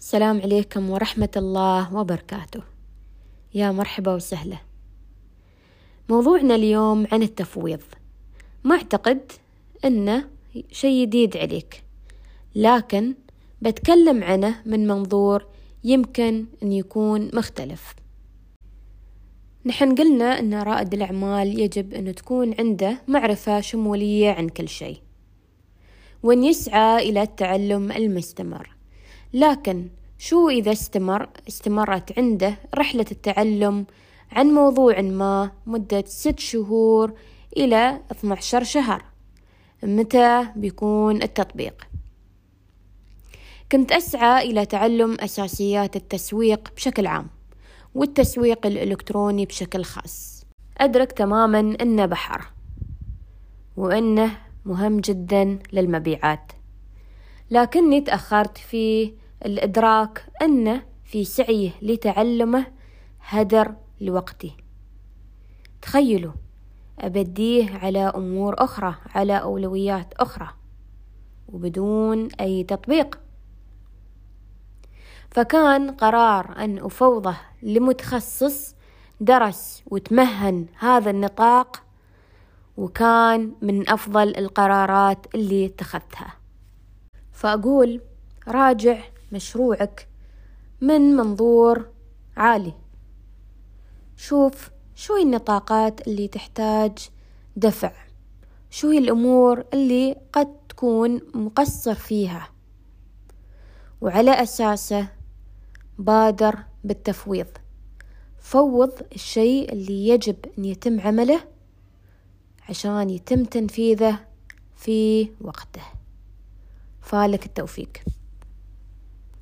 السلام عليكم ورحمة الله وبركاته. يا مرحبا وسهلا. موضوعنا اليوم عن التفويض. ما أعتقد أنه شيء جديد عليك لكن بتكلم عنه من منظور يمكن أن يكون مختلف. نحن قلنا أن رائد الأعمال يجب أن تكون عنده معرفة شمولية عن كل شيء وأن يسعى إلى التعلم المستمر. لكن شو إذا استمر استمرت عنده رحلة التعلم عن موضوع ما مدة ست شهور إلى 12 شهر؟ متى بيكون التطبيق؟ كنت أسعى إلى تعلم أساسيات التسويق بشكل عام والتسويق الإلكتروني بشكل خاص. أدرك تماما أنه بحر وأنه مهم جدا للمبيعات. لكني تأخرت في الإدراك أن في سعيه لتعلمه هدر لوقتي تخيلوا أبديه على أمور أخرى على أولويات أخرى وبدون أي تطبيق. فكان قرار أن أفوضه لمتخصص درس وتمهن هذا النطاق وكان من أفضل القرارات اللي اتخذتها. فأقول راجع مشروعك من منظور عالي. شوف شو هي النطاقات اللي تحتاج دفع. شو هي الأمور اللي قد تكون مقصر فيها. وعلى أساسه بادر بالتفويض. فوض الشيء اللي يجب أن يتم عمله عشان يتم تنفيذه في وقته. فالك التوفيق.